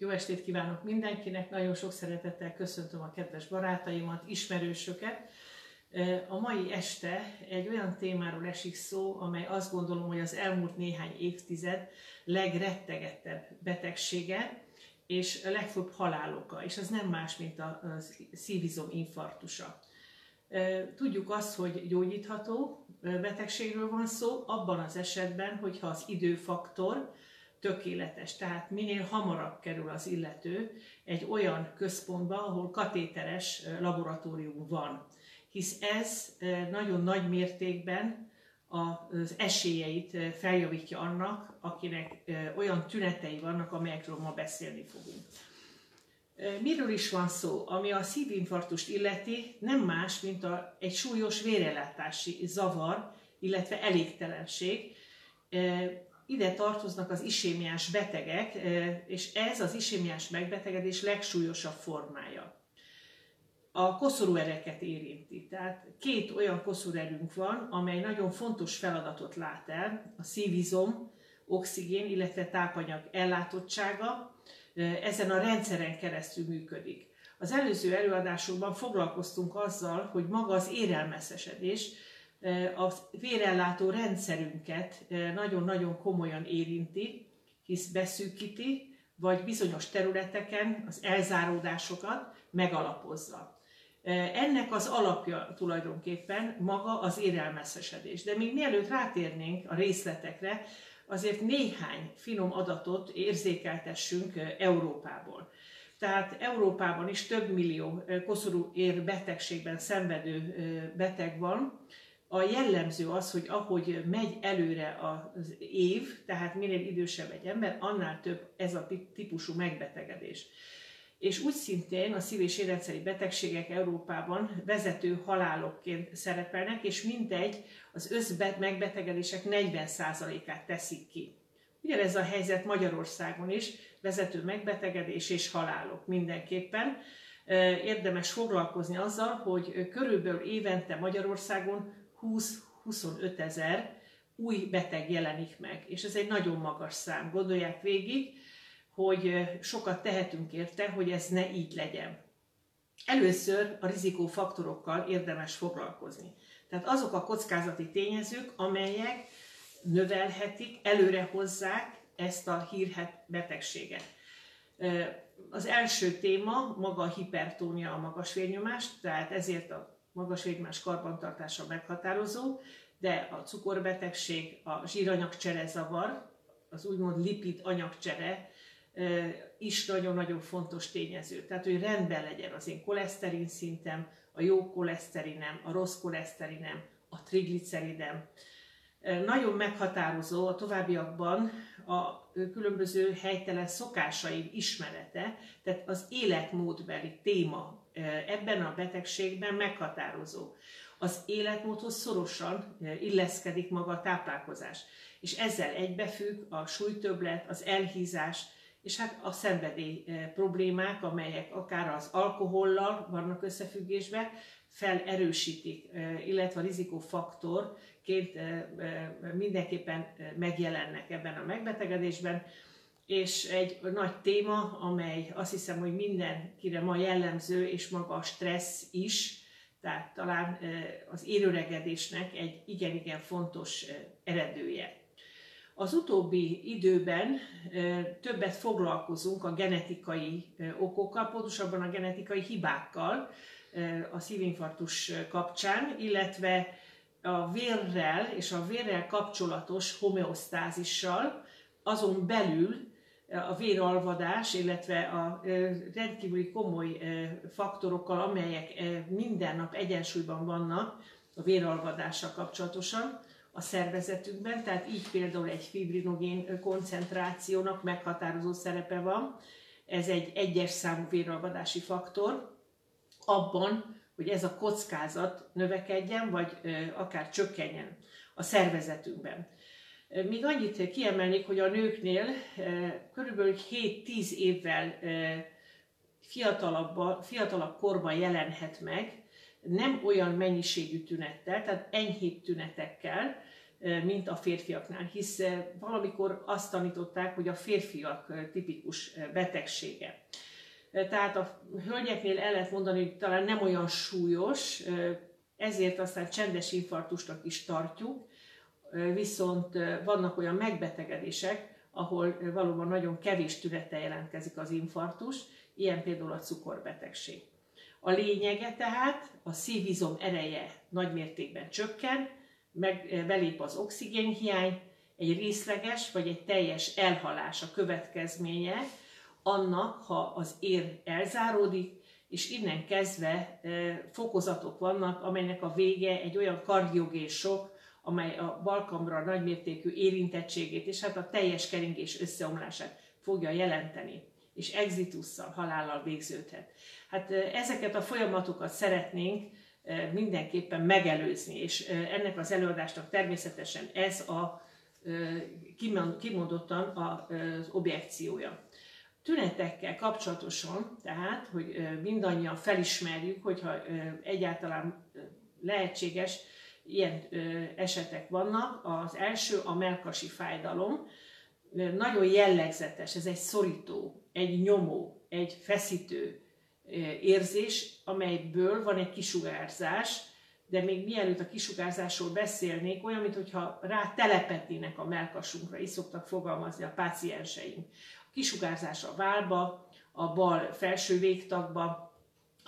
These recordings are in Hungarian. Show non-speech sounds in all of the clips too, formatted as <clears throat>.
Jó estét kívánok mindenkinek, nagyon sok szeretettel köszöntöm a kedves barátaimat, ismerősöket. A mai este egy olyan témáról esik szó, amely azt gondolom, hogy az elmúlt néhány évtized legrettegettebb betegsége, és a legfőbb haláloka, és az nem más, mint a szívizom infarktusa. Tudjuk azt, hogy gyógyítható betegségről van szó, abban az esetben, hogyha az időfaktor, tökéletes. Tehát minél hamarabb kerül az illető egy olyan központba, ahol katéteres laboratórium van. Hisz ez nagyon nagy mértékben az esélyeit feljavítja annak, akinek olyan tünetei vannak, amelyekről ma beszélni fogunk. Miről is van szó? Ami a szívinfarktust illeti, nem más, mint a, egy súlyos vérellátási zavar, illetve elégtelenség, ide tartoznak az isémiás betegek, és ez az isémiás megbetegedés legsúlyosabb formája. A koszorúereket érinti. Tehát két olyan koszorúerünk van, amely nagyon fontos feladatot lát el, a szívizom, oxigén, illetve tápanyag ellátottsága, ezen a rendszeren keresztül működik. Az előző előadásokban foglalkoztunk azzal, hogy maga az érelmeszesedés, a vérellátó rendszerünket nagyon-nagyon komolyan érinti, hisz beszűkíti, vagy bizonyos területeken az elzáródásokat megalapozza. Ennek az alapja tulajdonképpen maga az érelmeszesedés. De még mielőtt rátérnénk a részletekre, azért néhány finom adatot érzékeltessünk Európából. Tehát Európában is több millió koszorú ér betegségben szenvedő beteg van, a jellemző az, hogy ahogy megy előre az év, tehát minél idősebb egy ember, annál több ez a típusú megbetegedés. És úgy szintén a szív- és érrendszeri betegségek Európában vezető halálokként szerepelnek, és mindegy az összbet megbetegedések 40%-át teszik ki. Ugyanez a helyzet Magyarországon is, vezető megbetegedés és halálok mindenképpen. Érdemes foglalkozni azzal, hogy körülbelül évente Magyarországon 20-25 ezer új beteg jelenik meg, és ez egy nagyon magas szám. Gondolják végig, hogy sokat tehetünk érte, hogy ez ne így legyen. Először a rizikófaktorokkal érdemes foglalkozni. Tehát azok a kockázati tényezők, amelyek növelhetik, előrehozzák ezt a hírhet betegséget. Az első téma maga a hipertónia, a magas vérnyomás, tehát ezért a magas végmás karbantartása meghatározó, de a cukorbetegség, a zsíranyagcsere zavar, az úgymond lipid anyagcsere is nagyon-nagyon fontos tényező. Tehát, hogy rendben legyen az én koleszterin szintem, a jó koleszterinem, a rossz koleszterinem, a trigliceridem. Nagyon meghatározó a továbbiakban a különböző helytelen szokásaim ismerete, tehát az életmódbeli téma ebben a betegségben meghatározó. Az életmódhoz szorosan illeszkedik maga a táplálkozás, és ezzel egybefügg a súlytöblet, az elhízás, és hát a szenvedély problémák, amelyek akár az alkohollal vannak összefüggésben, felerősítik, illetve a rizikófaktorként mindenképpen megjelennek ebben a megbetegedésben, és egy nagy téma, amely azt hiszem, hogy mindenkire ma jellemző, és maga a stressz is, tehát talán az érőregedésnek egy igen-igen fontos eredője. Az utóbbi időben többet foglalkozunk a genetikai okokkal, pontosabban a genetikai hibákkal a szívinfarktus kapcsán, illetve a vérrel és a vérrel kapcsolatos homeosztázissal, azon belül a véralvadás, illetve a rendkívüli komoly faktorokkal, amelyek minden nap egyensúlyban vannak a véralvadással kapcsolatosan a szervezetünkben, tehát így például egy fibrinogén koncentrációnak meghatározó szerepe van. Ez egy egyes számú véralvadási faktor abban, hogy ez a kockázat növekedjen, vagy akár csökkenjen a szervezetünkben. Még annyit kiemelnék, hogy a nőknél eh, körülbelül 7-10 évvel eh, fiatalabb, fiatalabb korban jelenhet meg, nem olyan mennyiségű tünettel, tehát enyhébb tünetekkel, mint a férfiaknál, hisz valamikor azt tanították, hogy a férfiak tipikus betegsége. Tehát a hölgyeknél el lehet mondani, hogy talán nem olyan súlyos, ezért aztán csendes infarktusnak is tartjuk, viszont vannak olyan megbetegedések, ahol valóban nagyon kevés tünete jelentkezik az infarktus, ilyen például a cukorbetegség. A lényege tehát, a szívizom ereje nagymértékben csökken, meg belép az oxigénhiány, egy részleges vagy egy teljes elhalás a következménye annak, ha az ér elzáródik, és innen kezdve fokozatok vannak, amelynek a vége egy olyan kardiogésok, amely a balkamra nagymértékű érintettségét és hát a teljes keringés összeomlását fogja jelenteni, és exitusszal, halállal végződhet. Hát ezeket a folyamatokat szeretnénk mindenképpen megelőzni, és ennek az előadásnak természetesen ez a kimondottan az objekciója. Tünetekkel kapcsolatosan, tehát, hogy mindannyian felismerjük, hogyha egyáltalán lehetséges, ilyen esetek vannak. Az első a melkasi fájdalom, nagyon jellegzetes, ez egy szorító, egy nyomó, egy feszítő érzés, amelyből van egy kisugárzás, de még mielőtt a kisugárzásról beszélnék, olyan, mintha rá telepetnének a melkasunkra, így szoktak fogalmazni a pácienseink. A kisugárzás a válba, a bal felső végtagba,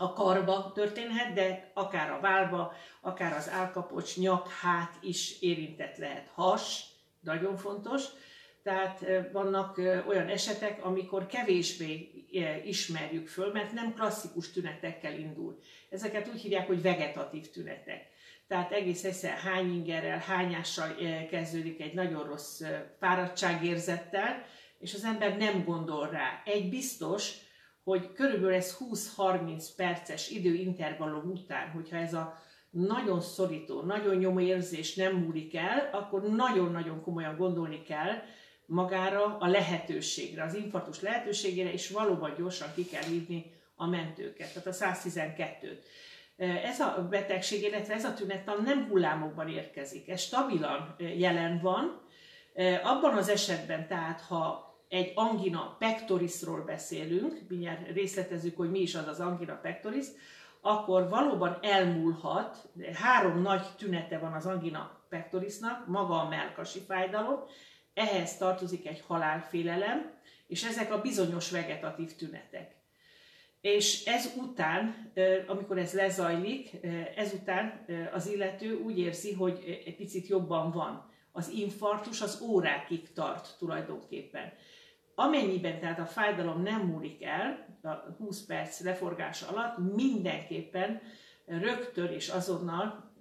a karba történhet, de akár a válba, akár az állkapocs, nyak, hát is érintett lehet. Has, nagyon fontos. Tehát vannak olyan esetek, amikor kevésbé ismerjük föl, mert nem klasszikus tünetekkel indul. Ezeket úgy hívják, hogy vegetatív tünetek. Tehát egész egyszer hányingerrel, hányással kezdődik egy nagyon rossz fáradtságérzettel, és az ember nem gondol rá. Egy biztos, hogy körülbelül ez 20-30 perces időintervallum után, hogyha ez a nagyon szorító, nagyon nyomó érzés nem múlik el, akkor nagyon-nagyon komolyan gondolni kell magára a lehetőségre, az infarktus lehetőségére, és valóban gyorsan ki kell hívni a mentőket, tehát a 112-t. Ez a betegség, illetve ez a tünet nem hullámokban érkezik, ez stabilan jelen van. Abban az esetben tehát, ha egy angina pectorisról beszélünk, mindjárt részletezzük, hogy mi is az az angina pectoris, akkor valóban elmúlhat, három nagy tünete van az angina pectorisnak, maga a melkasi fájdalom, ehhez tartozik egy halálfélelem, és ezek a bizonyos vegetatív tünetek. És ez után, amikor ez lezajlik, ezután az illető úgy érzi, hogy egy picit jobban van. Az infarktus az órákig tart tulajdonképpen. Amennyiben tehát a fájdalom nem múlik el, a 20 perc leforgása alatt mindenképpen rögtön és azonnal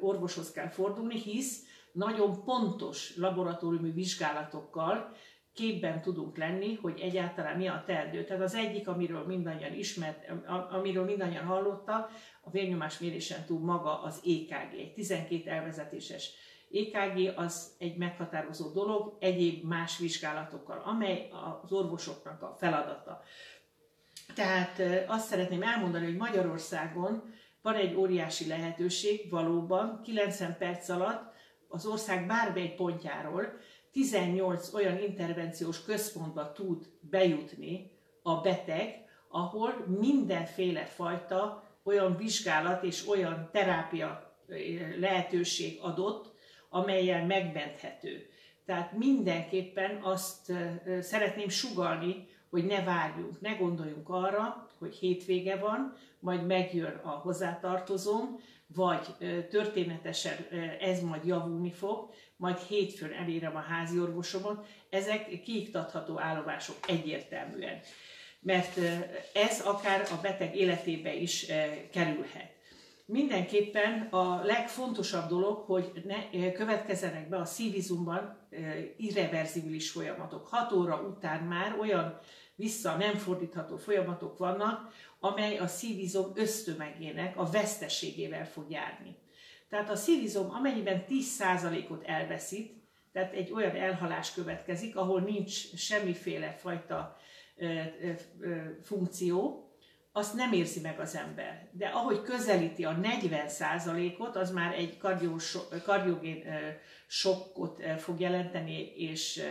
orvoshoz kell fordulni, hisz nagyon pontos laboratóriumi vizsgálatokkal képben tudunk lenni, hogy egyáltalán mi a teendő. Tehát az egyik, amiről mindannyian ismert, amiről mindannyian hallotta, a vérnyomás mérésen túl maga az EKG, egy 12 elvezetéses EKG az egy meghatározó dolog, egyéb más vizsgálatokkal, amely az orvosoknak a feladata. Tehát azt szeretném elmondani, hogy Magyarországon van egy óriási lehetőség, valóban 90 perc alatt az ország bármely pontjáról 18 olyan intervenciós központba tud bejutni a beteg, ahol mindenféle fajta olyan vizsgálat és olyan terápia lehetőség adott, amelyel megmenthető. Tehát mindenképpen azt szeretném sugalni, hogy ne várjunk, ne gondoljunk arra, hogy hétvége van, majd megjön a hozzátartozóm, vagy történetesen ez majd javulni fog, majd hétfőn elérem a házi orvosomot. Ezek kiiktatható állomások egyértelműen, mert ez akár a beteg életébe is kerülhet mindenképpen a legfontosabb dolog, hogy ne következzenek be a szívizumban irreverzibilis folyamatok. Hat óra után már olyan vissza nem fordítható folyamatok vannak, amely a szívizom ösztömegének a veszteségével fog járni. Tehát a szívizom amennyiben 10%-ot elveszít, tehát egy olyan elhalás következik, ahol nincs semmiféle fajta funkció, azt nem érzi meg az ember. De ahogy közelíti a 40%-ot, az már egy kardiogén sokkot fog jelenteni, és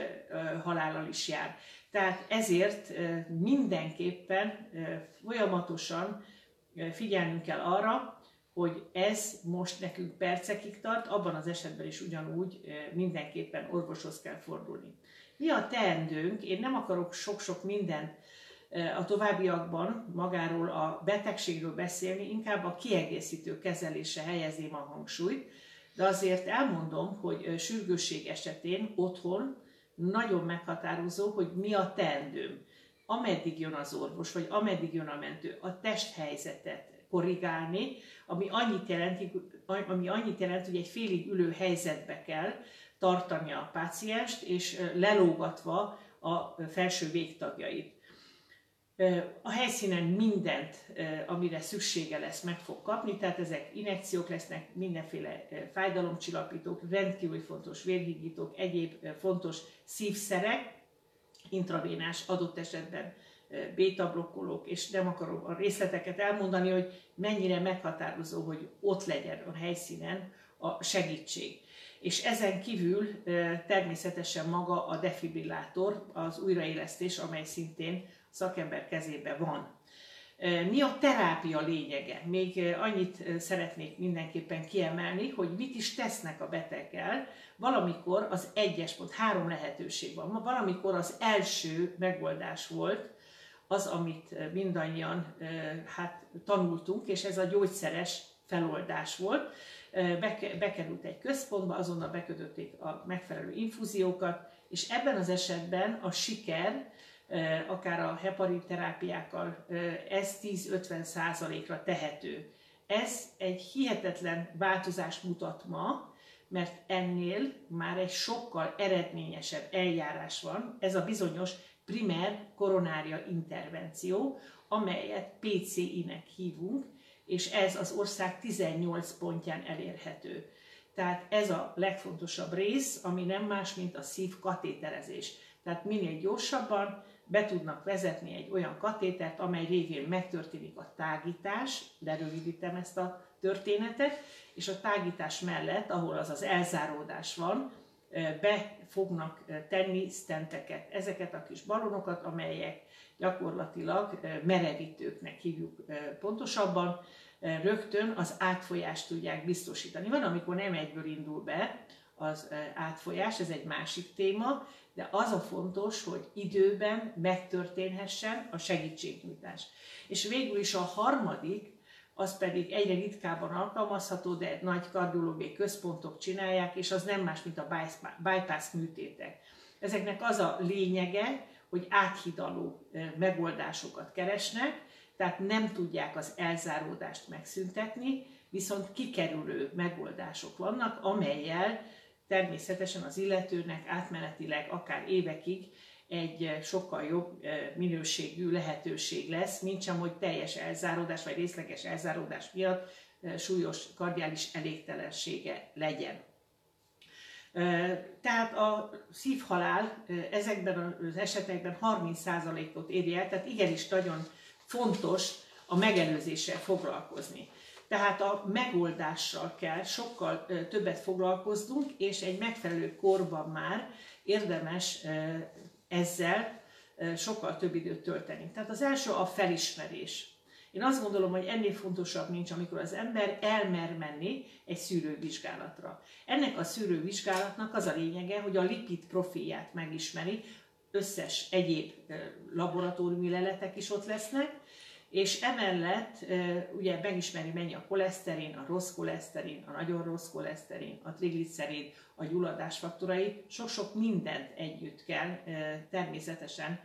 halállal is jár. Tehát ezért mindenképpen folyamatosan figyelnünk kell arra, hogy ez most nekünk percekig tart, abban az esetben is ugyanúgy mindenképpen orvoshoz kell fordulni. Mi a teendőnk? Én nem akarok sok-sok mindent a továbbiakban magáról a betegségről beszélni, inkább a kiegészítő kezelése helyezném a hangsúlyt, de azért elmondom, hogy sürgősség esetén otthon nagyon meghatározó, hogy mi a teendőm. Ameddig jön az orvos, vagy ameddig jön a mentő, a testhelyzetet korrigálni, ami annyit jelent, ami annyit jelent, hogy egy félig ülő helyzetbe kell tartani a pácienst, és lelógatva a felső végtagjait. A helyszínen mindent, amire szüksége lesz, meg fog kapni, tehát ezek injekciók lesznek, mindenféle fájdalomcsillapítók, rendkívül fontos vérhigítók, egyéb fontos szívszerek, intravénás adott esetben béta-blokkolók, és nem akarom a részleteket elmondani, hogy mennyire meghatározó, hogy ott legyen a helyszínen a segítség. És ezen kívül természetesen maga a defibrillátor, az újraélesztés, amely szintén szakember kezében van. Mi a terápia lényege? Még annyit szeretnék mindenképpen kiemelni, hogy mit is tesznek a beteggel. Valamikor az egyes pont, három lehetőség van. Valamikor az első megoldás volt, az, amit mindannyian hát, tanultunk, és ez a gyógyszeres feloldás volt. Bekerült egy központba, azonnal bekötötték a megfelelő infúziókat, és ebben az esetben a siker akár a heparinterápiákkal, ez 10-50 százalékra tehető. Ez egy hihetetlen változást mutat ma, mert ennél már egy sokkal eredményesebb eljárás van, ez a bizonyos primer koronária intervenció, amelyet PCI-nek hívunk, és ez az ország 18 pontján elérhető. Tehát ez a legfontosabb rész, ami nem más, mint a szív katéterezés. Tehát minél gyorsabban, be tudnak vezetni egy olyan katétert, amely révén megtörténik a tágítás, lerövidítem ezt a történetet, és a tágítás mellett, ahol az az elzáródás van, be fognak tenni stenteket, ezeket a kis balonokat, amelyek gyakorlatilag merevítőknek hívjuk pontosabban, rögtön az átfolyást tudják biztosítani. Van, amikor nem egyből indul be az átfolyás, ez egy másik téma, de az a fontos, hogy időben megtörténhessen a segítségnyújtás. És végül is a harmadik, az pedig egyre ritkábban alkalmazható, de nagy kardiológiai központok csinálják, és az nem más, mint a bypass műtétek. Ezeknek az a lényege, hogy áthidaló megoldásokat keresnek, tehát nem tudják az elzáródást megszüntetni, viszont kikerülő megoldások vannak, amelyel természetesen az illetőnek átmenetileg akár évekig egy eh, sokkal jobb eh, minőségű lehetőség lesz, mint sem, hogy teljes elzáródás vagy részleges elzáródás miatt eh, súlyos kardiális elégtelensége legyen. Tehát a szívhalál ezekben az esetekben 30%-ot éri el, tehát igenis nagyon fontos a megelőzéssel foglalkozni. Tehát a megoldással kell sokkal többet foglalkoznunk, és egy megfelelő korban már érdemes ezzel sokkal több időt tölteni. Tehát az első a felismerés. Én azt gondolom, hogy ennél fontosabb nincs, amikor az ember elmer menni egy szűrővizsgálatra. Ennek a szűrővizsgálatnak az a lényege, hogy a lipid profilját megismeri, összes egyéb laboratóriumi leletek is ott lesznek, és emellett ugye megismeri mennyi a koleszterin, a rossz koleszterin, a nagyon rossz koleszterin, a triglicerid, a gyulladás faktorai, sok-sok mindent együtt kell természetesen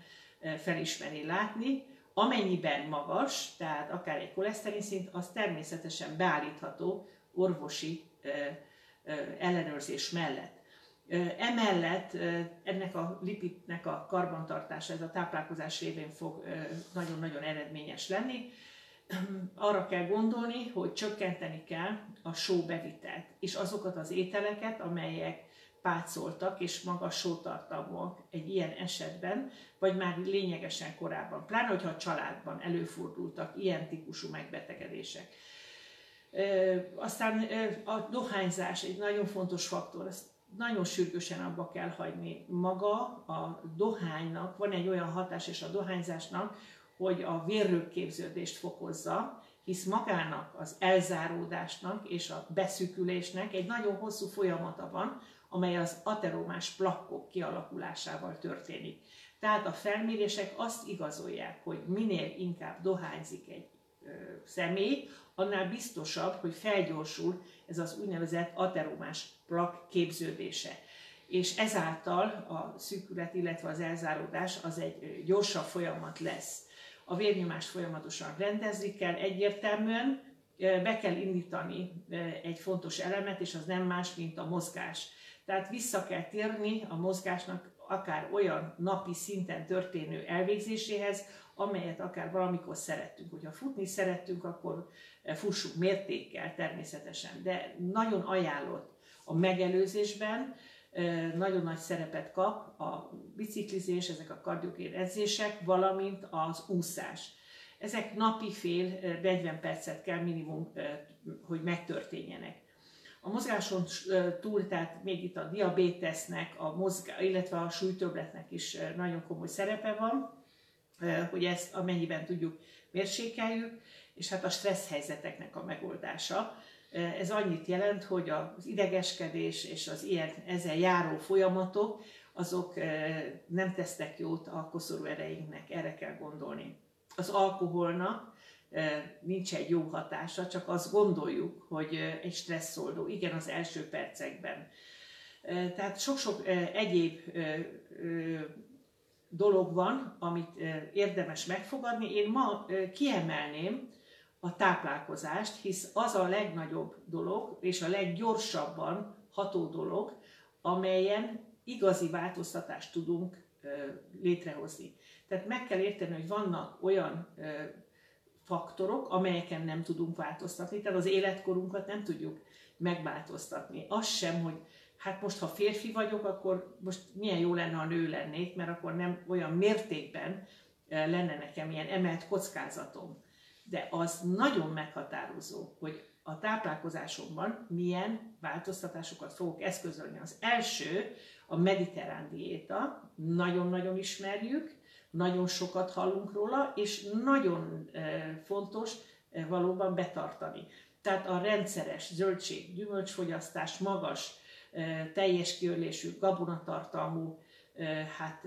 felismerni, látni, amennyiben magas, tehát akár egy koleszterin szint, az természetesen beállítható orvosi ellenőrzés mellett. Emellett ennek a lipidnek a karbantartása, ez a táplálkozás révén fog nagyon-nagyon eredményes lenni. <clears throat> Arra kell gondolni, hogy csökkenteni kell a sóbevitelt, és azokat az ételeket, amelyek pácoltak és magas sótartalmúak egy ilyen esetben, vagy már lényegesen korábban, pláne hogyha a családban előfordultak ilyen típusú megbetegedések. Aztán a dohányzás egy nagyon fontos faktor, ezt nagyon sürgősen abba kell hagyni. Maga a dohánynak van egy olyan hatás és a dohányzásnak, hogy a vérrögképződést fokozza, hisz magának az elzáródásnak és a beszűkülésnek egy nagyon hosszú folyamata van, amely az ateromás plakkok kialakulásával történik. Tehát a felmérések azt igazolják, hogy minél inkább dohányzik egy ö, személy, annál biztosabb, hogy felgyorsul ez az úgynevezett ateromás plak képződése. És ezáltal a szűkület, illetve az elzáródás az egy gyorsabb folyamat lesz. A vérnyomást folyamatosan rendezni kell, egyértelműen be kell indítani egy fontos elemet, és az nem más, mint a mozgás. Tehát vissza kell térni a mozgásnak akár olyan napi szinten történő elvégzéséhez, amelyet akár valamikor szerettünk. Hogyha futni szerettünk, akkor fussunk mértékkel természetesen, de nagyon ajánlott a megelőzésben, nagyon nagy szerepet kap a biciklizés, ezek a kardiogén edzések, valamint az úszás. Ezek napi fél 40 percet kell minimum, hogy megtörténjenek. A mozgáson túl, tehát még itt a diabétesznek, a mozgá, illetve a súlytöbletnek is nagyon komoly szerepe van, hogy ezt amennyiben tudjuk mérsékeljük, és hát a stressz helyzeteknek a megoldása. Ez annyit jelent, hogy az idegeskedés és az ilyen ezzel járó folyamatok, azok nem tesznek jót a koszorú erejünknek, erre kell gondolni. Az alkoholnak nincs egy jó hatása, csak azt gondoljuk, hogy egy stresszoldó, igen, az első percekben. Tehát sok-sok egyéb dolog van, amit érdemes megfogadni. Én ma kiemelném a táplálkozást, hisz az a legnagyobb dolog, és a leggyorsabban ható dolog, amelyen igazi változtatást tudunk létrehozni. Tehát meg kell érteni, hogy vannak olyan faktorok, amelyeken nem tudunk változtatni, tehát az életkorunkat nem tudjuk megváltoztatni. Az sem, hogy hát most ha férfi vagyok, akkor most milyen jó lenne, ha nő lennék, mert akkor nem olyan mértékben lenne nekem ilyen emelt kockázatom. De az nagyon meghatározó, hogy a táplálkozásomban milyen változtatásokat fogok eszközölni. Az első a mediterrán diéta, nagyon-nagyon ismerjük, nagyon sokat hallunk róla, és nagyon fontos valóban betartani. Tehát a rendszeres zöldség, gyümölcsfogyasztás, magas, teljes kiörlésű, gabonatartalmú hát,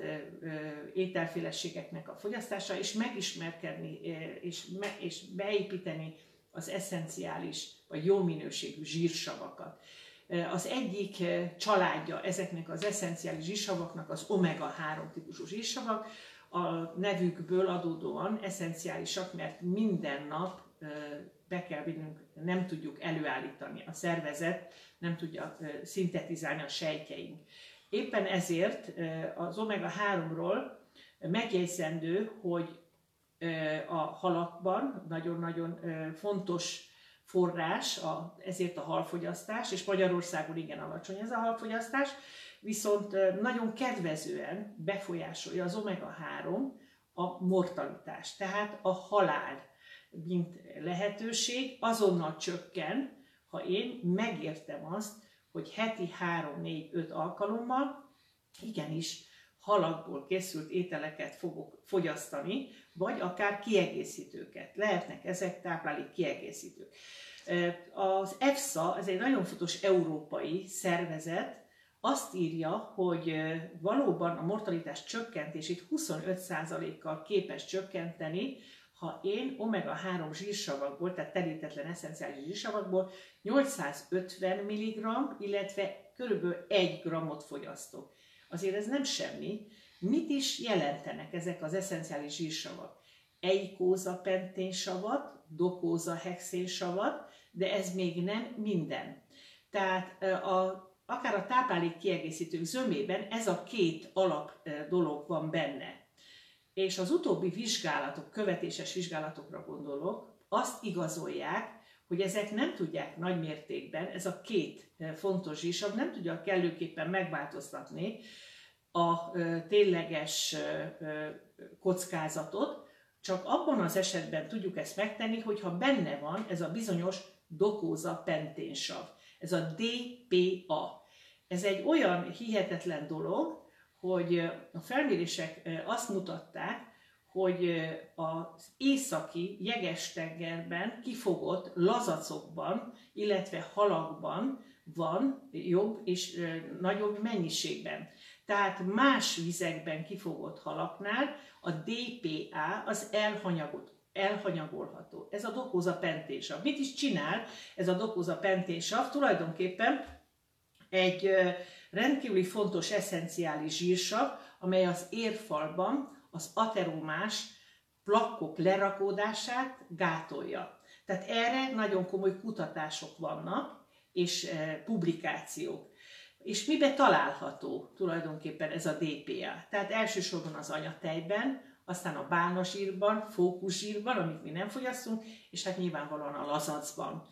ételféleségeknek a fogyasztása, és megismerkedni, és, me, és beépíteni az eszenciális, vagy jó minőségű zsírsavakat. Az egyik családja ezeknek az eszenciális zsírsavaknak az omega-3 típusú zsírsavak, a nevükből adódóan eszenciálisak, mert minden nap be kell vinnünk, nem tudjuk előállítani. A szervezet nem tudja szintetizálni a sejtjeink. Éppen ezért az omega-3-ról megjegyzendő, hogy a halakban nagyon-nagyon fontos forrás, ezért a halfogyasztás, és Magyarországon igen alacsony ez a halfogyasztás, viszont nagyon kedvezően befolyásolja az omega-3 a mortalitást, tehát a halál, mint lehetőség azonnal csökken, ha én megértem azt, hogy heti 3-4-5 alkalommal igenis halakból készült ételeket fogok fogyasztani, vagy akár kiegészítőket. Lehetnek ezek táplálék kiegészítők. Az EFSA, ez egy nagyon fontos európai szervezet, azt írja, hogy valóban a mortalitás csökkentését 25%-kal képes csökkenteni, ha én omega-3 zsírsavakból, tehát terítetlen eszenciális zsírsavakból 850 mg, illetve kb. 1 g-ot fogyasztok. Azért ez nem semmi. Mit is jelentenek ezek az eszenciális zsírsavak? Eikóza penténsavat, dokóza hexénsavat, de ez még nem minden. Tehát a akár a táplálék kiegészítők zömében ez a két alap dolog van benne. És az utóbbi vizsgálatok, követéses vizsgálatokra gondolok, azt igazolják, hogy ezek nem tudják nagy mértékben, ez a két fontos zsírsav nem tudja kellőképpen megváltoztatni a tényleges kockázatot, csak abban az esetben tudjuk ezt megtenni, hogyha benne van ez a bizonyos dokóza penténsav, ez a DPA. Ez egy olyan hihetetlen dolog, hogy a felmérések azt mutatták, hogy az északi jeges-tengerben kifogott lazacokban, illetve halakban van jobb és nagyobb mennyiségben. Tehát más vizekben kifogott halaknál a DPA az elhanyagot, elhanyagolható. Ez a dokóza pentésav. Mit is csinál ez a dokóza pentésav? Tulajdonképpen egy rendkívüli fontos eszenciális zsírsav, amely az érfalban az ateromás plakkok lerakódását gátolja. Tehát erre nagyon komoly kutatások vannak, és publikációk. És mibe található tulajdonképpen ez a DPA? Tehát elsősorban az anyatejben, aztán a bálnasírban, fókuszsírban, amit mi nem fogyasztunk, és hát nyilvánvalóan a lazacban.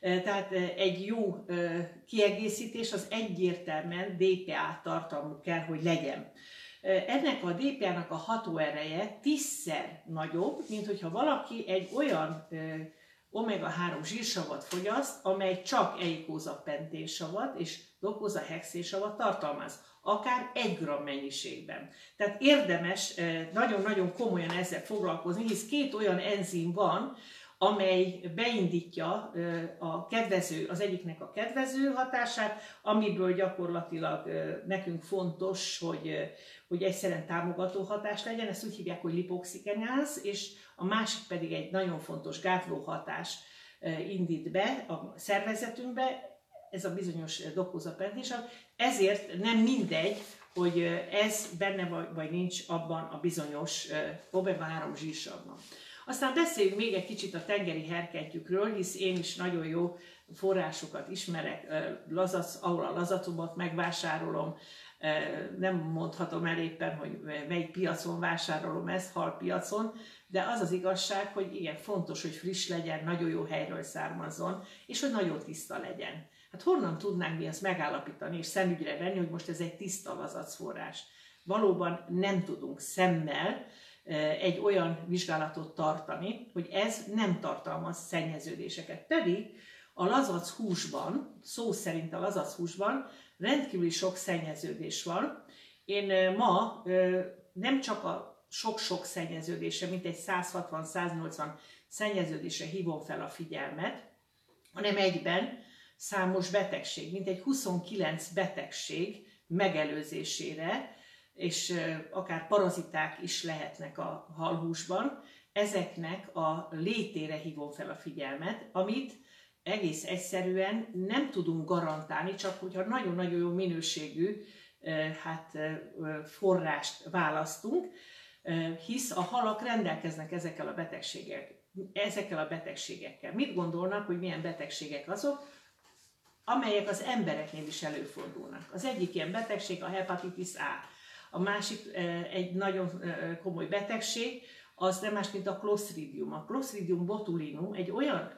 Tehát egy jó kiegészítés az egyértelműen DPA tartalmú kell, hogy legyen. Ennek a DPA-nak a hatóereje tízszer nagyobb, mint hogyha valaki egy olyan omega-3 zsírsavat fogyaszt, amely csak eikózapentéssavat és dokózahexésavat tartalmaz, akár egy gram mennyiségben. Tehát érdemes nagyon-nagyon komolyan ezzel foglalkozni, hisz két olyan enzim van, amely beindítja a kedvező, az egyiknek a kedvező hatását, amiből gyakorlatilag nekünk fontos, hogy, hogy egyszerűen támogató hatás legyen, ezt úgy hívják, hogy lipoxikenáz, és a másik pedig egy nagyon fontos gátló hatás indít be a szervezetünkbe, ez a bizonyos dokózapendés, ezért nem mindegy, hogy ez benne vagy, vagy nincs abban a bizonyos omega-3 zsírsavban. Aztán beszéljünk még egy kicsit a tengeri herkentjükről, hisz én is nagyon jó forrásokat ismerek, lazac, ahol a lazacumot megvásárolom, nem mondhatom el éppen, hogy melyik piacon vásárolom ezt, halpiacon, de az az igazság, hogy igen, fontos, hogy friss legyen, nagyon jó helyről származzon, és hogy nagyon tiszta legyen. Hát honnan tudnánk mi ezt megállapítani és szemügyre venni, hogy most ez egy tiszta lazacforrás? Valóban nem tudunk szemmel, egy olyan vizsgálatot tartani, hogy ez nem tartalmaz szennyeződéseket. Pedig a lazac húsban, szó szerint a lazac húsban rendkívüli sok szennyeződés van. Én ma nem csak a sok-sok szennyeződése, mint egy 160-180 szennyeződése hívom fel a figyelmet, hanem egyben számos betegség, mint egy 29 betegség megelőzésére, és akár paraziták is lehetnek a halhúsban, ezeknek a létére hívom fel a figyelmet, amit egész egyszerűen nem tudunk garantálni, csak hogyha nagyon-nagyon jó minőségű hát, forrást választunk, hisz a halak rendelkeznek ezekkel a betegségekkel. Ezekkel a betegségekkel. Mit gondolnak, hogy milyen betegségek azok? amelyek az embereknél is előfordulnak. Az egyik ilyen betegség a hepatitis A a másik egy nagyon komoly betegség, az nem más, mint a Clostridium. A Clostridium botulinum egy olyan,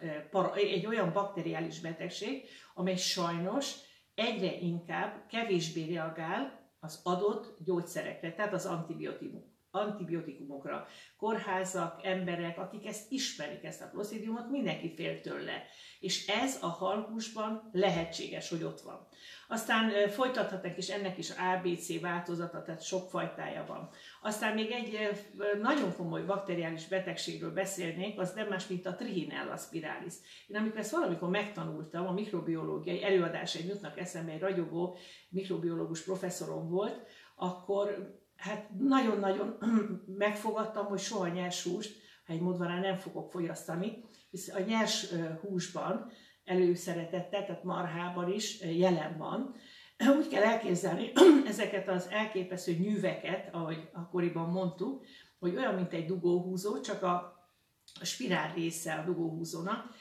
egy olyan bakteriális betegség, amely sajnos egyre inkább kevésbé reagál az adott gyógyszerekre, tehát az antibiotikum antibiotikumokra. Kórházak, emberek, akik ezt ismerik, ezt a klostridiumot, mindenki fél tőle. És ez a halhúsban lehetséges, hogy ott van. Aztán folytathatnak is ennek is ABC változata, tehát sok fajtája van. Aztán még egy nagyon komoly bakteriális betegségről beszélnék, az nem más, mint a Trihinella spiralis. Én amikor ezt valamikor megtanultam, a mikrobiológiai előadásai jutnak eszembe, egy ragyogó mikrobiológus professzorom volt, akkor hát nagyon-nagyon <clears throat> megfogadtam, hogy soha nyers húst, ha egy módvarán nem fogok fogyasztani, hisz a nyers húsban előszeretettel, tehát marhában is jelen van. <clears throat> Úgy kell elképzelni <clears throat> ezeket az elképesztő nyűveket, ahogy akkoriban mondtuk, hogy olyan, mint egy dugóhúzó, csak a spirál része a dugóhúzónak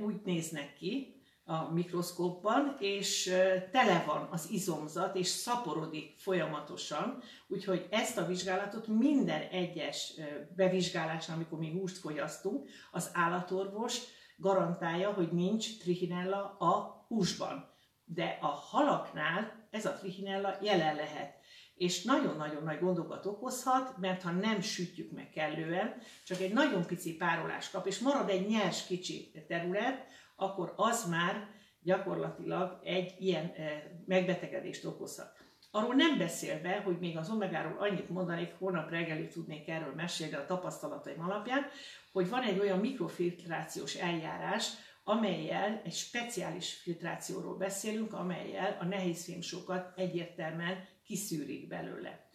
úgy néznek ki, a mikroszkópban, és tele van az izomzat, és szaporodik folyamatosan, úgyhogy ezt a vizsgálatot minden egyes bevizsgálásnál, amikor mi húst fogyasztunk, az állatorvos garantálja, hogy nincs trichinella a húsban. De a halaknál ez a trichinella jelen lehet és nagyon-nagyon nagy gondokat okozhat, mert ha nem sütjük meg kellően, csak egy nagyon pici párolás kap, és marad egy nyers kicsi terület, akkor az már gyakorlatilag egy ilyen eh, megbetegedést okozhat. Arról nem beszélve, hogy még az omegáról annyit mondanék, holnap reggelig tudnék erről mesélni a tapasztalataim alapján, hogy van egy olyan mikrofiltrációs eljárás, amelyel egy speciális filtrációról beszélünk, amelyel a nehézfémsókat egyértelműen kiszűrik belőle.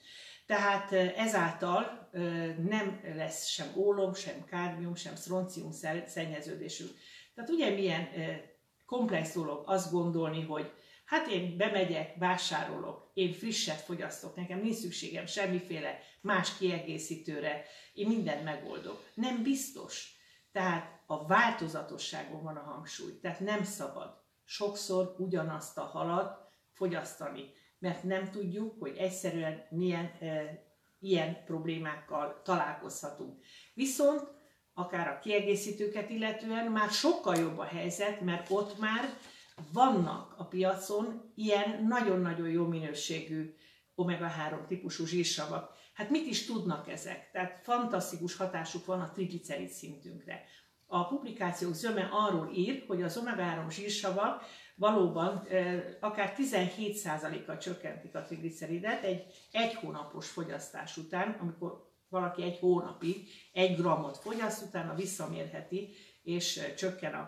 Tehát ezáltal nem lesz sem ólom, sem kádmium, sem szroncium szennyeződésünk. Tehát ugye milyen komplex dolog azt gondolni, hogy hát én bemegyek, vásárolok, én frisset fogyasztok, nekem nincs szükségem semmiféle más kiegészítőre, én mindent megoldok. Nem biztos. Tehát a változatosságon van a hangsúly. Tehát nem szabad sokszor ugyanazt a halat fogyasztani mert nem tudjuk, hogy egyszerűen milyen e, ilyen problémákkal találkozhatunk. Viszont akár a kiegészítőket illetően már sokkal jobb a helyzet, mert ott már vannak a piacon ilyen nagyon-nagyon jó minőségű omega-3 típusú zsírsavak. Hát mit is tudnak ezek? Tehát fantasztikus hatásuk van a triglicerid szintünkre. A publikációk zöme arról ír, hogy az omega-3 zsírsavak valóban akár 17%-kal csökkentik a trigliceridet egy egy hónapos fogyasztás után, amikor valaki egy hónapig egy grammot fogyaszt, utána visszamérheti, és csökken a,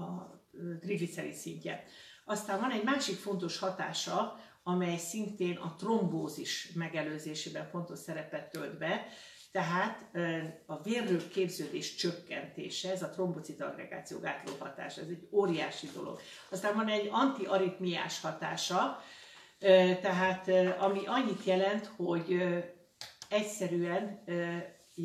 a triglicerid szintje. Aztán van egy másik fontos hatása, amely szintén a trombózis megelőzésében fontos szerepet tölt be, tehát a vérrők képződés csökkentése, ez a trombocit agregáció gátló hatás, ez egy óriási dolog. Aztán van egy antiaritmiás hatása, tehát ami annyit jelent, hogy egyszerűen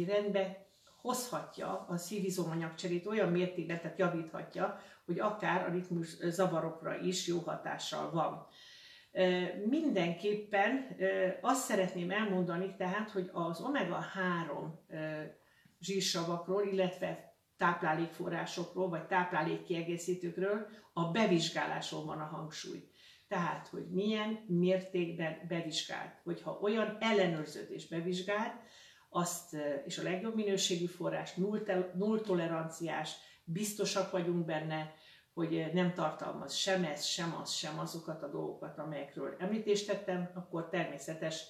rendbe hozhatja a szívizomanyagcserét olyan mértékben, tehát javíthatja, hogy akár a ritmus zavarokra is jó hatással van. Mindenképpen azt szeretném elmondani tehát, hogy az omega-3 zsírsavakról, illetve táplálékforrásokról, vagy táplálékkiegészítőkről a bevizsgáláson van a hangsúly. Tehát, hogy milyen mértékben bevizsgált. Hogyha olyan ellenőrzött és bevizsgált, azt, és a legjobb minőségű forrás, null toleranciás, biztosak vagyunk benne, hogy nem tartalmaz sem ez, sem az, sem azokat a dolgokat, amelyekről említést tettem, akkor természetes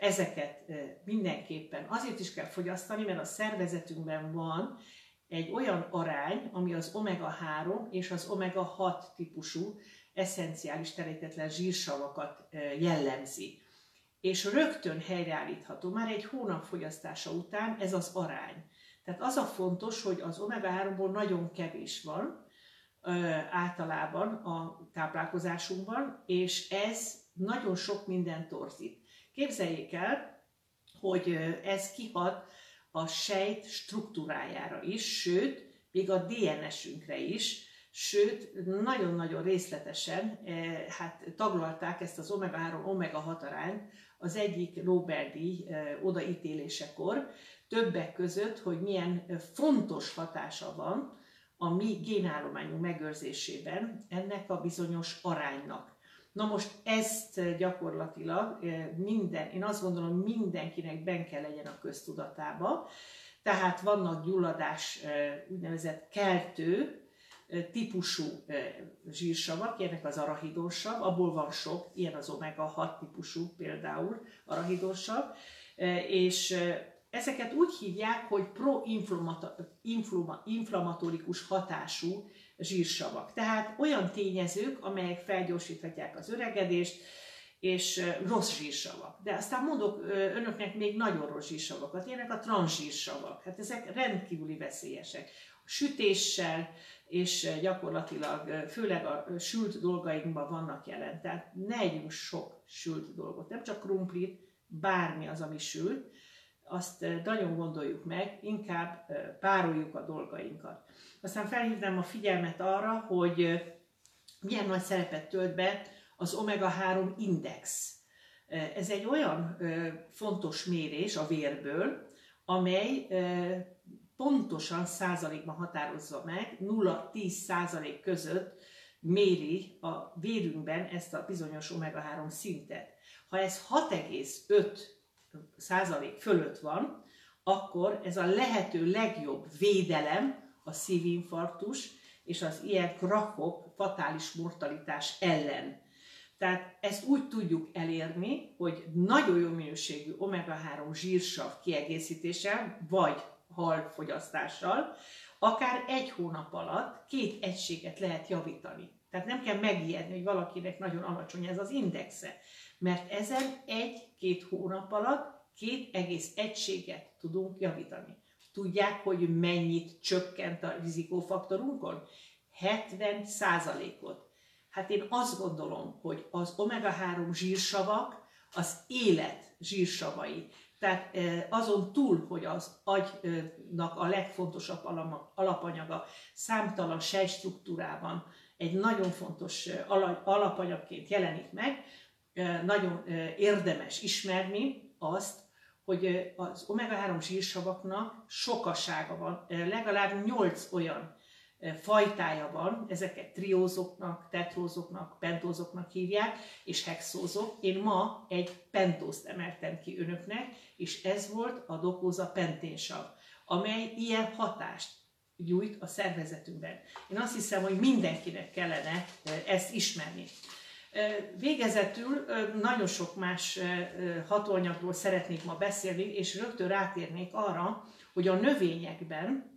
ezeket mindenképpen azért is kell fogyasztani, mert a szervezetünkben van egy olyan arány, ami az omega-3 és az omega-6 típusú eszenciális terítetlen zsírsavakat jellemzi. És rögtön helyreállítható, már egy hónap fogyasztása után ez az arány. Tehát az a fontos, hogy az omega-3-ból nagyon kevés van, általában a táplálkozásunkban, és ez nagyon sok mindent torzít. Képzeljék el, hogy ez kihat a sejt struktúrájára is, sőt, még a DNS-ünkre is, sőt, nagyon-nagyon részletesen hát taglalták ezt az omega-3, omega-6 arányt az egyik Nobel-díj odaítélésekor, többek között, hogy milyen fontos hatása van a mi génállományunk megőrzésében ennek a bizonyos aránynak. Na most ezt gyakorlatilag eh, minden, én azt gondolom mindenkinek ben kell legyen a köztudatába, tehát vannak gyulladás eh, úgynevezett keltő eh, típusú zsírsavak, ilyenek az arahidonsav, abból van sok, ilyen az omega-6 típusú például arahidonsav, és Ezeket úgy hívják, hogy proinflammatórikus hatású zsírsavak. Tehát olyan tényezők, amelyek felgyorsíthatják az öregedést, és rossz zsírsavak. De aztán mondok önöknek még nagyon rossz zsírsavakat, ilyenek a transzsírsavak. Hát ezek rendkívüli veszélyesek. Sütéssel és gyakorlatilag főleg a sült dolgainkban vannak jelen. Tehát ne együnk sok sült dolgot, nem csak krumplit, bármi az, ami sült, azt nagyon gondoljuk meg, inkább pároljuk a dolgainkat. Aztán felhívnám a figyelmet arra, hogy milyen nagy szerepet tölt be az omega-3 index. Ez egy olyan fontos mérés a vérből, amely pontosan százalékban határozza meg, 0-10 százalék között méri a vérünkben ezt a bizonyos omega-3 szintet. Ha ez 6,5 százalék fölött van, akkor ez a lehető legjobb védelem a szívinfarktus és az ilyen krakok fatális mortalitás ellen. Tehát ezt úgy tudjuk elérni, hogy nagyon jó minőségű omega-3 zsírsav kiegészítéssel, vagy halfogyasztással, akár egy hónap alatt két egységet lehet javítani. Tehát nem kell megijedni, hogy valakinek nagyon alacsony ez az indexe, mert ezen egy-két hónap alatt két egész egységet tudunk javítani. Tudják, hogy mennyit csökkent a rizikófaktorunkon? 70 százalékot. Hát én azt gondolom, hogy az omega-3 zsírsavak az élet zsírsavai. Tehát azon túl, hogy az agynak a legfontosabb alapanyaga számtalan sejtstruktúrában egy nagyon fontos alapanyagként jelenik meg, nagyon érdemes ismerni azt, hogy az omega-3 zsírsavaknak sokasága van, legalább 8 olyan fajtája van, ezeket triózoknak, tetrózoknak, pentózoknak hívják, és hexózok. Én ma egy pentózt emeltem ki önöknek, és ez volt a dokóza penténsav, amely ilyen hatást gyújt a szervezetünkben. Én azt hiszem, hogy mindenkinek kellene ezt ismerni. Végezetül nagyon sok más hatóanyagról szeretnék ma beszélni, és rögtön rátérnék arra, hogy a növényekben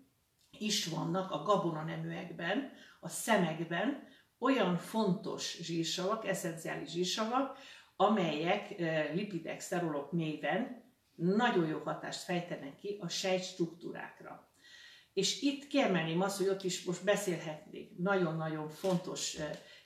is vannak, a gabonaneműekben, a szemekben olyan fontos zsírsavak, eszenciális zsírsavak, amelyek lipidek, szerolok néven nagyon jó hatást fejtenek ki a sejt struktúrákra. És itt kiemelném azt, hogy ott is most beszélhetnék nagyon-nagyon fontos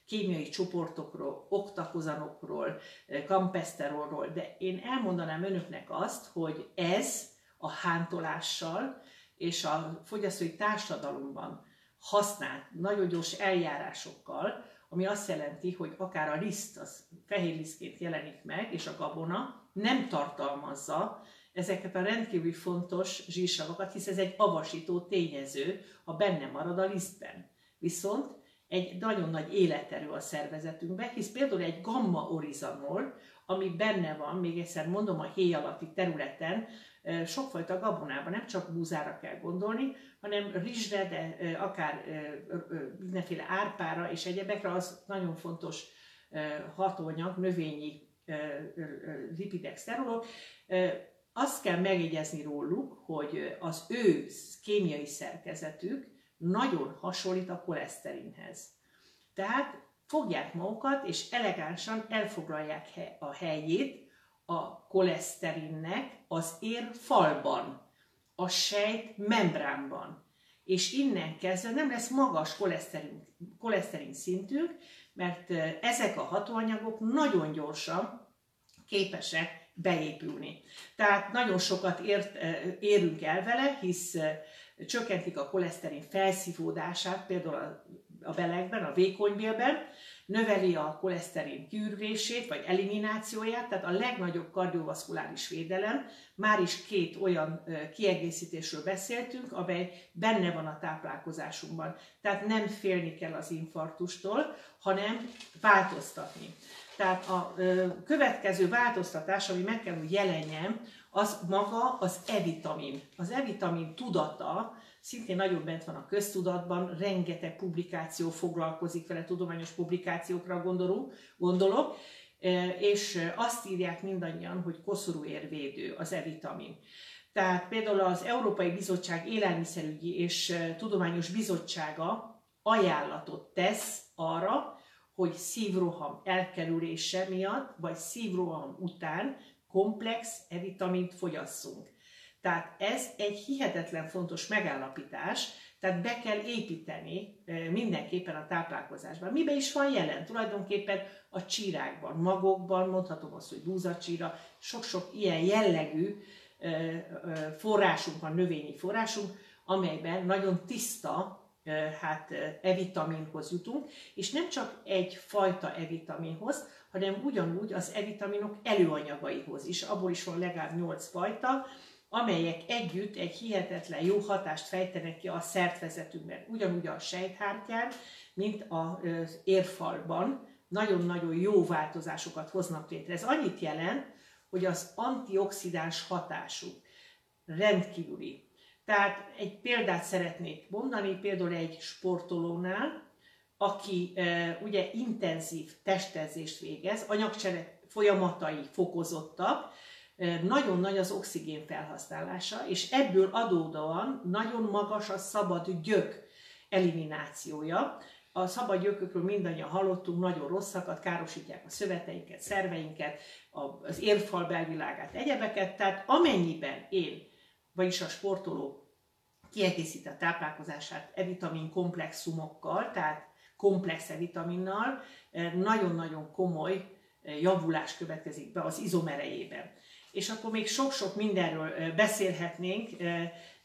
kémiai csoportokról, oktakozanokról, kampeszterolról, de én elmondanám önöknek azt, hogy ez a hántolással és a fogyasztói társadalomban használt nagyon gyors eljárásokkal, ami azt jelenti, hogy akár a liszt, az fehér lisztként jelenik meg, és a gabona nem tartalmazza ezeket a rendkívül fontos zsírsavakat, hisz ez egy avasító tényező, ha benne marad a lisztben. Viszont egy nagyon nagy életerő a szervezetünkben, hisz például egy gamma orizanol, ami benne van, még egyszer mondom, a héj alatti területen, sokfajta gabonában, nem csak búzára kell gondolni, hanem rizsre, de akár mindenféle árpára és egyebekre, az nagyon fontos hatóanyag, növényi lipidek, szerolok. Azt kell megjegyezni róluk, hogy az ő kémiai szerkezetük nagyon hasonlít a koleszterinhez. Tehát fogják magukat, és elegánsan elfoglalják a helyét a koleszterinnek az ér falban, a sejt membránban. És innen kezdve nem lesz magas koleszterin, koleszterin szintünk, mert ezek a hatóanyagok nagyon gyorsan képesek beépülni. Tehát nagyon sokat ért, érünk el vele, hisz csökkentik a koleszterin felszívódását, például a, a belegben, a vékonybélben, növeli a koleszterin kiürvését vagy eliminációját, tehát a legnagyobb kardiovaszkuláris védelem, már is két olyan kiegészítésről beszéltünk, amely benne van a táplálkozásunkban. Tehát nem félni kell az infarktustól, hanem változtatni. Tehát a következő változtatás, ami meg kell, hogy jelenjen, az maga az E-vitamin. Az E-vitamin tudata szintén nagyon bent van a köztudatban, rengeteg publikáció foglalkozik vele, tudományos publikációkra gondolunk, gondolok, és azt írják mindannyian, hogy koszorúérvédő az E-vitamin. Tehát például az Európai Bizottság Élelmiszerügyi és Tudományos Bizottsága ajánlatot tesz arra, hogy szívroham elkerülése miatt, vagy szívroham után komplex E-vitamint fogyasszunk. Tehát ez egy hihetetlen fontos megállapítás, tehát be kell építeni mindenképpen a táplálkozásban. Miben is van jelen? Tulajdonképpen a csírákban, magokban, mondhatom azt, hogy búzacsíra, sok-sok ilyen jellegű forrásunk van, növényi forrásunk, amelyben nagyon tiszta hát E-vitaminhoz jutunk, és nem csak egy fajta E-vitaminhoz, hanem ugyanúgy az E-vitaminok előanyagaihoz is. Abból is van legalább 8 fajta, amelyek együtt egy hihetetlen jó hatást fejtenek ki a szertvezetünkben. Ugyanúgy a sejthártyán, mint az érfalban nagyon-nagyon jó változásokat hoznak létre. Ez annyit jelent, hogy az antioxidáns hatásuk rendkívüli. Tehát egy példát szeretnék mondani, például egy sportolónál, aki e, ugye intenzív testezést végez, anyagcsere folyamatai fokozottak, nagyon nagy az oxigén felhasználása, és ebből adódóan nagyon magas a szabad gyök eliminációja. A szabad gyökökről mindannyian hallottunk, nagyon rosszakat, károsítják a szöveteinket, szerveinket, az érfal belvilágát, egyebeket, tehát amennyiben én, vagyis a sportoló kiegészíti a táplálkozását E-vitamin komplexumokkal, tehát komplex E-vitaminnal, nagyon-nagyon komoly javulás következik be az izomerejében. És akkor még sok-sok mindenről beszélhetnénk,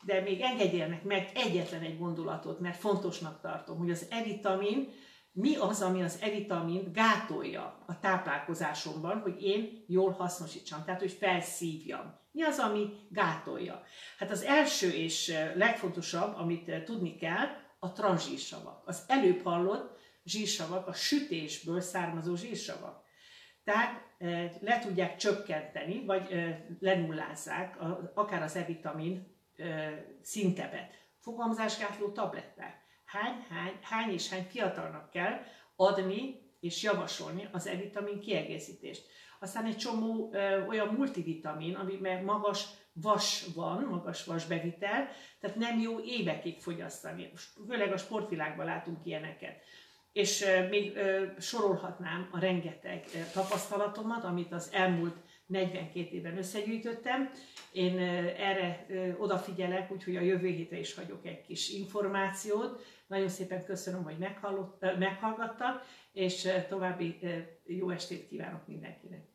de még engedjenek meg egyetlen egy gondolatot, mert fontosnak tartom, hogy az E-vitamin, mi az, ami az E-vitamint gátolja a táplálkozásomban, hogy én jól hasznosítsam, tehát hogy felszívjam. Mi az, ami gátolja? Hát az első és legfontosabb, amit tudni kell, a transzsírsavak. Az előbb hallott zsírsavak, a sütésből származó zsírsavak. Tehát le tudják csökkenteni, vagy lenullázzák akár az E-vitamin szintebet. Fogamzásgátló tabletták. Hány, hány, hány és hány fiatalnak kell adni és javasolni az E-vitamin kiegészítést. Aztán egy csomó ö, olyan multivitamin, amiben magas vas van, magas vasbevitel, tehát nem jó évekig fogyasztani. Főleg a sportvilágban látunk ilyeneket. És még sorolhatnám a rengeteg tapasztalatomat, amit az elmúlt 42 évben összegyűjtöttem. Én erre odafigyelek, úgyhogy a jövő hétre is hagyok egy kis információt. Nagyon szépen köszönöm, hogy meghallgattak, és további jó estét kívánok mindenkinek.